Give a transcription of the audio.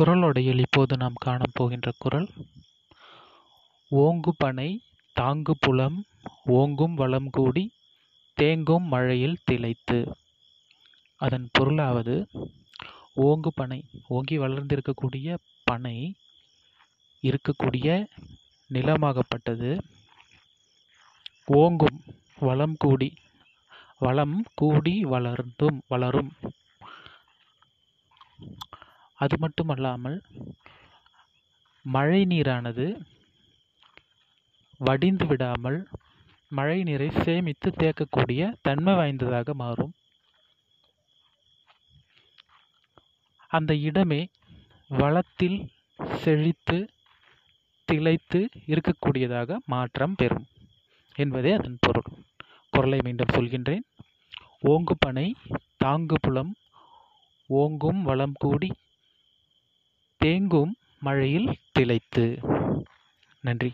குறளுடையில் இப்போது நாம் காணப் போகின்ற குறள் ஓங்கு பனை தாங்கு புலம் ஓங்கும் வளம் கூடி தேங்கும் மழையில் திளைத்து அதன் பொருளாவது ஓங்கு பனை ஓங்கி வளர்ந்திருக்கக்கூடிய பனை இருக்கக்கூடிய நிலமாகப்பட்டது. ஓங்கும் வளம் கூடி வளம் கூடி வளர்ந்தும் வளரும். அது மட்டுமல்லாமல் மழை நீரானது வடிந்து விடாமல் மழை நீரை சேமித்து தேக்கக்கூடிய தன்மை வாய்ந்ததாக மாறும். அந்த இடமே வளத்தில் செழித்து திளைத்து இருக்கக்கூடியதாக மாற்றம் பெறும் என்பதே அதன் பொருள். குரலை மீண்டும் சொல்கின்றேன். ஓங்கு பனை தாங்கு புலம் ஓங்கும் வளம் கூடி தேங்கும் மழையில் திளைத்து. நன்றி.